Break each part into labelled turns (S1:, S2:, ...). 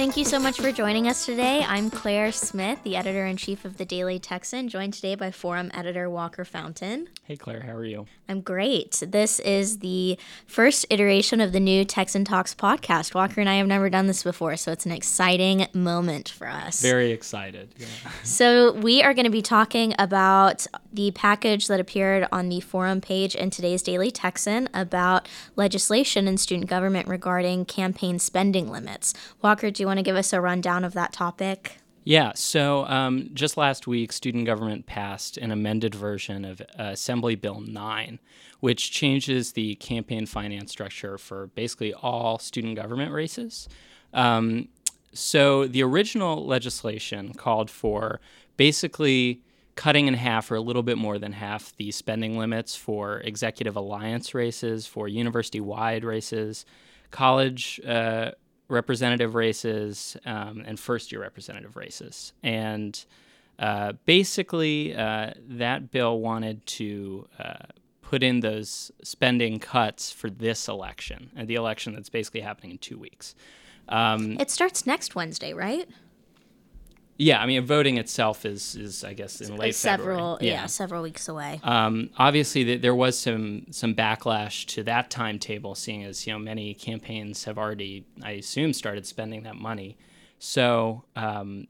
S1: Thank you so much for joining us today. I'm Claire Smith, the editor in chief of the Daily Texan, joined today by forum editor Walker Fountain.
S2: Hey, Claire, how are you?
S1: I'm great. This is the first iteration of the new Texan Talks podcast. Walker and I have never done this before, so it's an exciting moment for us.
S2: Very excited. Yeah.
S1: So, we are going to be talking about the package that appeared on the forum page in today's Daily Texan about legislation in student government regarding campaign spending limits. Walker, do you want to give us a rundown of that topic?
S2: Yeah, so um, just last week, student government passed an amended version of uh, Assembly Bill 9, which changes the campaign finance structure for basically all student government races. Um, so the original legislation called for basically cutting in half or a little bit more than half the spending limits for executive alliance races, for university wide races, college uh, representative races, um, and first year representative races. And uh, basically, uh, that bill wanted to uh, put in those spending cuts for this election, and the election that's basically happening in two weeks.
S1: Um, it starts next Wednesday, right?
S2: Yeah, I mean, voting itself is, is I guess, in late
S1: several,
S2: February.
S1: Yeah. yeah. several weeks away.
S2: Um, obviously, th- there was some some backlash to that timetable, seeing as you know many campaigns have already, I assume, started spending that money. So, um,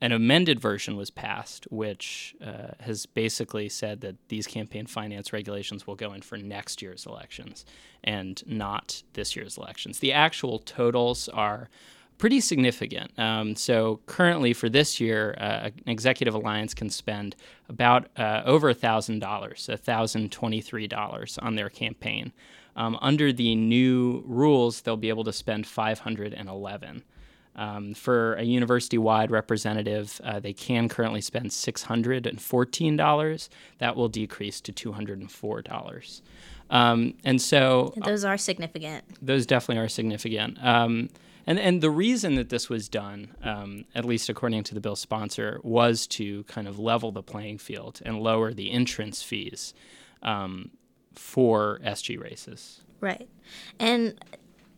S2: an amended version was passed, which uh, has basically said that these campaign finance regulations will go in for next year's elections and not this year's elections. The actual totals are pretty significant. Um, so currently for this year, uh, an executive alliance can spend about uh, over thousand dollars, thousand twenty-three dollars on their campaign. Um, under the new rules, they'll be able to spend five hundred and eleven. Um, for a university-wide representative, uh, they can currently spend six hundred and fourteen dollars. That will decrease to two hundred and four dollars. Um, and so
S1: those are significant.
S2: Those definitely are significant. Um, and and the reason that this was done, um, at least according to the bill sponsor, was to kind of level the playing field and lower the entrance fees um, for SG races.
S1: Right, and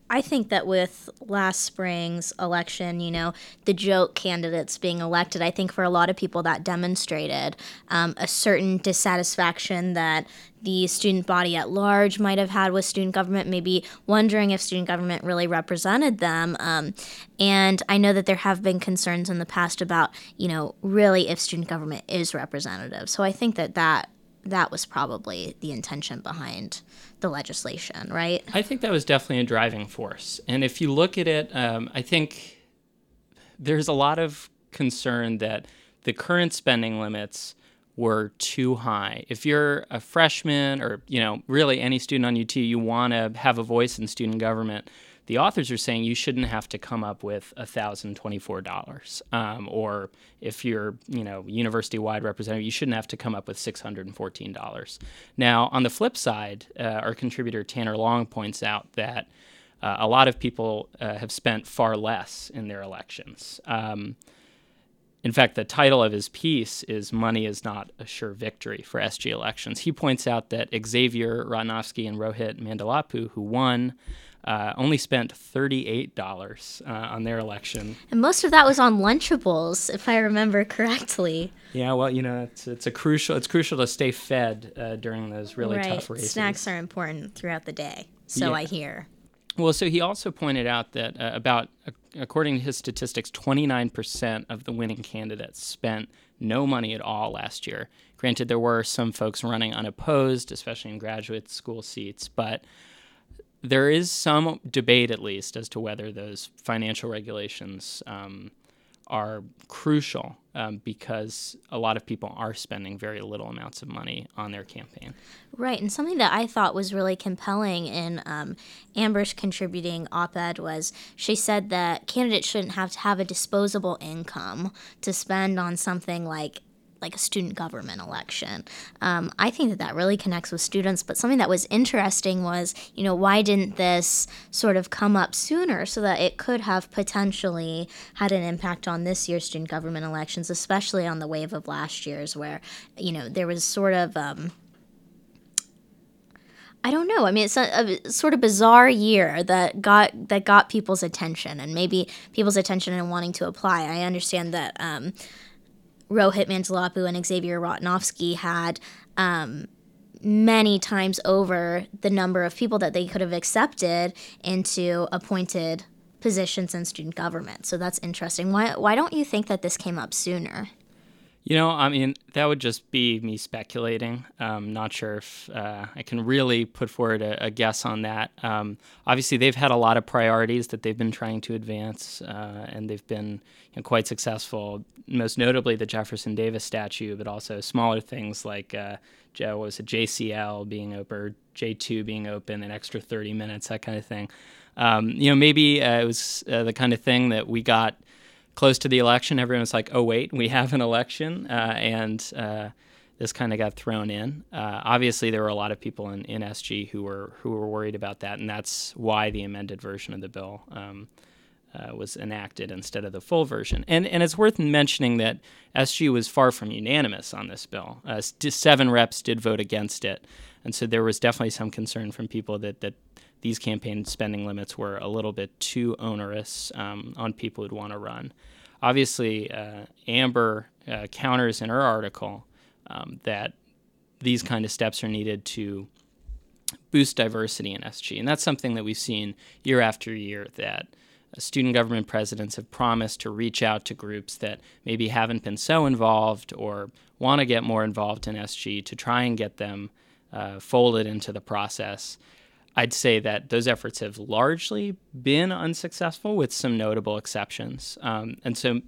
S1: I think that with last spring's election, you know, the joke candidates being elected, I think for a lot of people that demonstrated um, a certain dissatisfaction that the student body at large might have had with student government, maybe wondering if student government really represented them. Um, and I know that there have been concerns in the past about, you know, really if student government is representative. So I think that that that was probably the intention behind the legislation, right?
S2: I think that was definitely a driving force. And if you look at it, um, I think there's a lot of concern that the current spending limits were too high. If you're a freshman or, you know, really any student on UT, you want to have a voice in student government, the authors are saying you shouldn't have to come up with $1,024. Um, or if you're, you know, university wide representative, you shouldn't have to come up with $614. Now, on the flip side, uh, our contributor Tanner Long points out that uh, a lot of people uh, have spent far less in their elections. Um, in fact, the title of his piece is Money is Not a Sure Victory for SG Elections. He points out that Xavier Rotnofsky and Rohit Mandalapu, who won uh, only spent $38 uh, on their election.
S1: And most of that was on Lunchables, if I remember correctly.
S2: Yeah, well, you know, it's, it's a crucial it's crucial to stay fed uh, during those really
S1: right.
S2: tough races.
S1: Snacks are important throughout the day, so yeah. I hear.
S2: Well, so he also pointed out that uh, about, according to his statistics, 29% of the winning candidates spent no money at all last year. Granted, there were some folks running unopposed, especially in graduate school seats, but there is some debate, at least, as to whether those financial regulations um, are crucial um, because a lot of people are spending very little amounts of money on their campaign.
S1: Right, and something that I thought was really compelling in um, Amber's contributing op ed was she said that candidates shouldn't have to have a disposable income to spend on something like like a student government election. Um, I think that that really connects with students. But something that was interesting was, you know, why didn't this sort of come up sooner so that it could have potentially had an impact on this year's student government elections, especially on the wave of last year's, where, you know, there was sort of. Um, I don't know. I mean, it's a, a, sort of bizarre year that got that got people's attention, and maybe people's attention and wanting to apply. I understand that um, Rohit Mandalapu and Xavier Rotnofsky had um, many times over the number of people that they could have accepted into appointed positions in student government. So that's interesting. Why why don't you think that this came up sooner?
S2: You know, I mean, that would just be me speculating. Um, not sure if uh, I can really put forward a, a guess on that. Um, obviously, they've had a lot of priorities that they've been trying to advance, uh, and they've been you know, quite successful. Most notably, the Jefferson Davis statue, but also smaller things like uh, what was it, JCL being open, J2 being open, an extra 30 minutes, that kind of thing. Um, you know, maybe uh, it was uh, the kind of thing that we got close to the election, everyone was like, "Oh wait, we have an election," uh, and uh, this kind of got thrown in. Uh, obviously, there were a lot of people in, in SG who were who were worried about that, and that's why the amended version of the bill um, uh, was enacted instead of the full version. And and it's worth mentioning that SG was far from unanimous on this bill. Uh, seven reps did vote against it, and so there was definitely some concern from people that that these campaign spending limits were a little bit too onerous um, on people who'd want to run. Obviously, uh, Amber uh, counters in her article um, that these kind of steps are needed to boost diversity in SG, and that's something that we've seen year after year that uh, student government presidents have promised to reach out to groups that maybe haven't been so involved or want to get more involved in SG to try and get them uh, folded into the process. I'd say that those efforts have largely been unsuccessful with some notable exceptions. Um, and so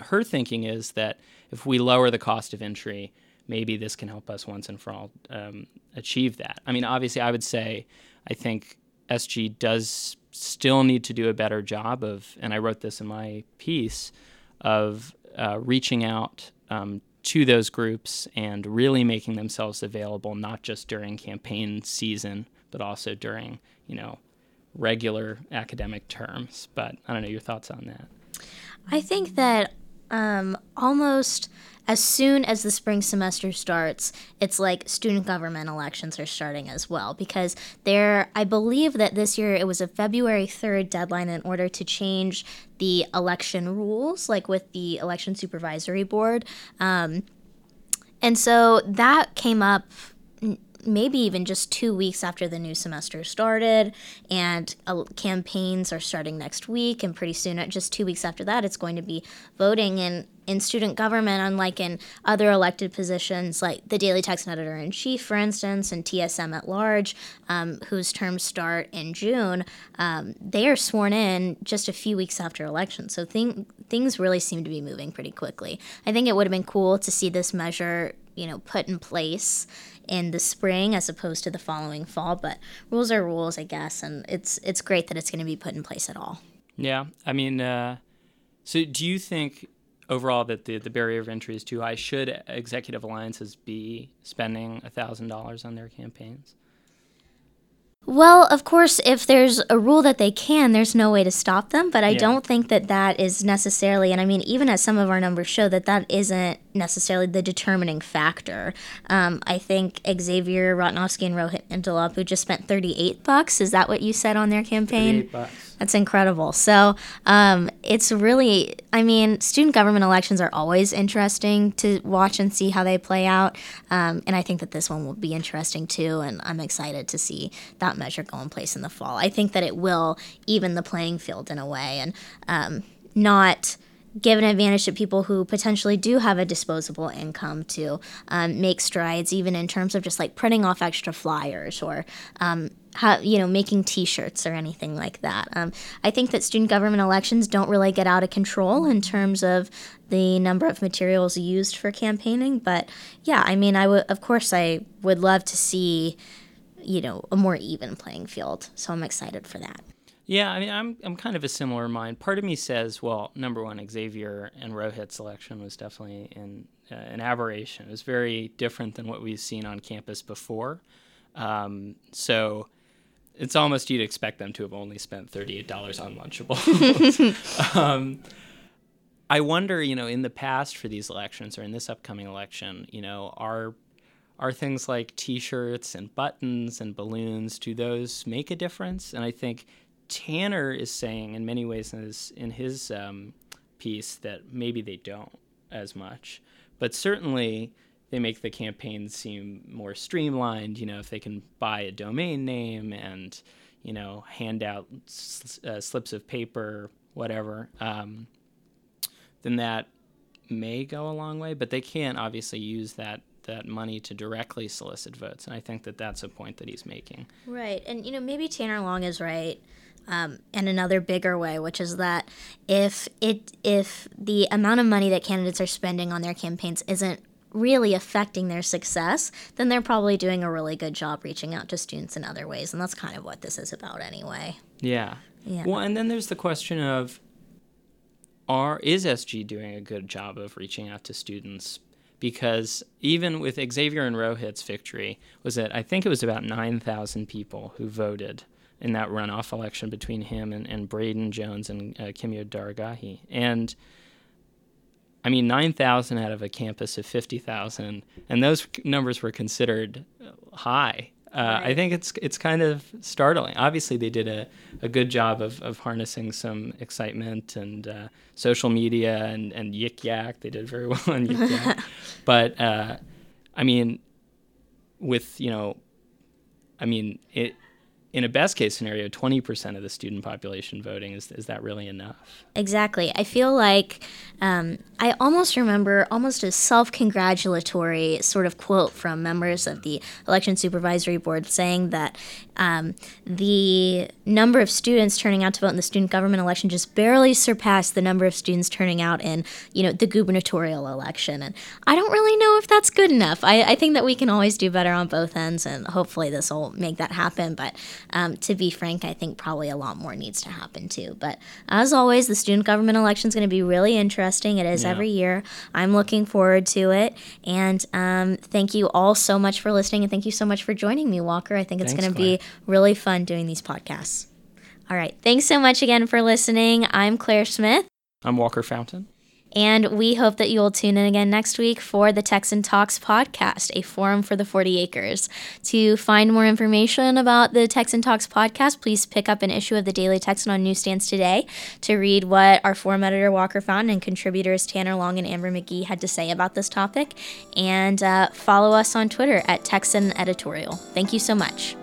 S2: her thinking is that if we lower the cost of entry, maybe this can help us once and for all um, achieve that. I mean, obviously, I would say I think SG does still need to do a better job of, and I wrote this in my piece, of uh, reaching out um, to those groups and really making themselves available, not just during campaign season but also during, you know, regular academic terms. But I don't know your thoughts on that.
S1: I think that um, almost as soon as the spring semester starts, it's like student government elections are starting as well because there, I believe that this year it was a February 3rd deadline in order to change the election rules, like with the election supervisory board. Um, and so that came up maybe even just two weeks after the new semester started, and uh, campaigns are starting next week, and pretty soon, just two weeks after that, it's going to be voting. And in student government, unlike in other elected positions like the Daily Texan editor in chief, for instance, and TSM at large, um, whose terms start in June, um, they are sworn in just a few weeks after election. So thing, things really seem to be moving pretty quickly. I think it would have been cool to see this measure, you know, put in place in the spring as opposed to the following fall. But rules are rules, I guess, and it's it's great that it's going to be put in place at all.
S2: Yeah, I mean, uh, so do you think overall that the, the barrier of entry is too high? Should executive alliances be spending thousand dollars on their campaigns?
S1: Well, of course, if there's a rule that they can, there's no way to stop them. But I yeah. don't think that that is necessarily, and I mean, even as some of our numbers show, that that isn't necessarily the determining factor. Um, I think Xavier Rotnofsky and Rohit Mandalapu just spent 38 bucks. Is that what you said on their campaign?
S2: 38 bucks.
S1: That's incredible. So um, it's really, I mean, student government elections are always interesting to watch and see how they play out. Um, and I think that this one will be interesting too. And I'm excited to see that measure go in place in the fall. I think that it will even the playing field in a way and um, not give an advantage to people who potentially do have a disposable income to um, make strides, even in terms of just like printing off extra flyers or um, how, you know, making T-shirts or anything like that. Um, I think that student government elections don't really get out of control in terms of the number of materials used for campaigning. But yeah, I mean, I would, of course, I would love to see, you know, a more even playing field. So I'm excited for that.
S2: Yeah, I mean, I'm I'm kind of a similar mind. Part of me says, well, number one, Xavier and Rohit's selection was definitely an uh, an aberration. It was very different than what we've seen on campus before. Um, so it's almost you'd expect them to have only spent thirty eight dollars on Lunchable. um, I wonder, you know, in the past for these elections or in this upcoming election, you know, are are things like T-shirts and buttons and balloons. Do those make a difference? And I think Tanner is saying in many ways in his in his um, piece that maybe they don't as much, but certainly they make the campaign seem more streamlined. You know, if they can buy a domain name and you know hand out uh, slips of paper, whatever, um, then that may go a long way. But they can't obviously use that that money to directly solicit votes, and I think that that's a point that he's making.
S1: Right, and you know maybe Tanner Long is right. Um, and another bigger way, which is that if it if the amount of money that candidates are spending on their campaigns isn't really affecting their success, then they're probably doing a really good job reaching out to students in other ways. And that's kind of what this is about anyway.
S2: Yeah. Yeah. Well, and then there's the question of are is SG doing a good job of reaching out to students? Because even with Xavier and Rohit's victory, was it I think it was about nine thousand people who voted in that runoff election between him and, and Braden Jones and uh, Kimia Daragahi. And I mean, 9,000 out of a campus of 50,000, and those numbers were considered high. Uh, right. I think it's it's kind of startling. Obviously, they did a, a good job of, of harnessing some excitement and uh, social media and, and Yik Yak. They did very well on Yik Yak. but, uh, I mean, with, you know, I mean, it, in a best case scenario, 20% of the student population voting, is, is that really enough?
S1: Exactly. I feel like um, I almost remember almost a self congratulatory sort of quote from members of the election supervisory board saying that um, the number of students turning out to vote in the student government election just barely surpassed the number of students turning out in, you know, the gubernatorial election. And I don't really know if that's good enough. I, I think that we can always do better on both ends, and hopefully this will make that happen. But um, to be frank, I think probably a lot more needs to happen too. But as always, the student government election is going to be really interesting. It is yeah. every year. I'm looking forward to it. And um, thank you all so much for listening. And thank you so much for joining me, Walker. I think it's going to be really fun doing these podcasts. All right. Thanks so much again for listening. I'm Claire Smith.
S2: I'm Walker Fountain.
S1: And we hope that you will tune in again next week for the Texan Talks podcast, a forum for the 40 acres. To find more information about the Texan Talks podcast, please pick up an issue of the Daily Texan on newsstands today to read what our forum editor Walker Fountain and contributors Tanner Long and Amber McGee had to say about this topic. And uh, follow us on Twitter at Texan Editorial. Thank you so much.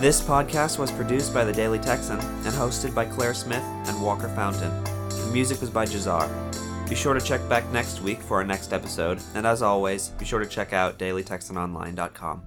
S3: This podcast was produced by the Daily Texan and hosted by Claire Smith and Walker Fountain. The music was by Jazar. Be sure to check back next week for our next episode, and as always, be sure to check out dailytexanonline.com.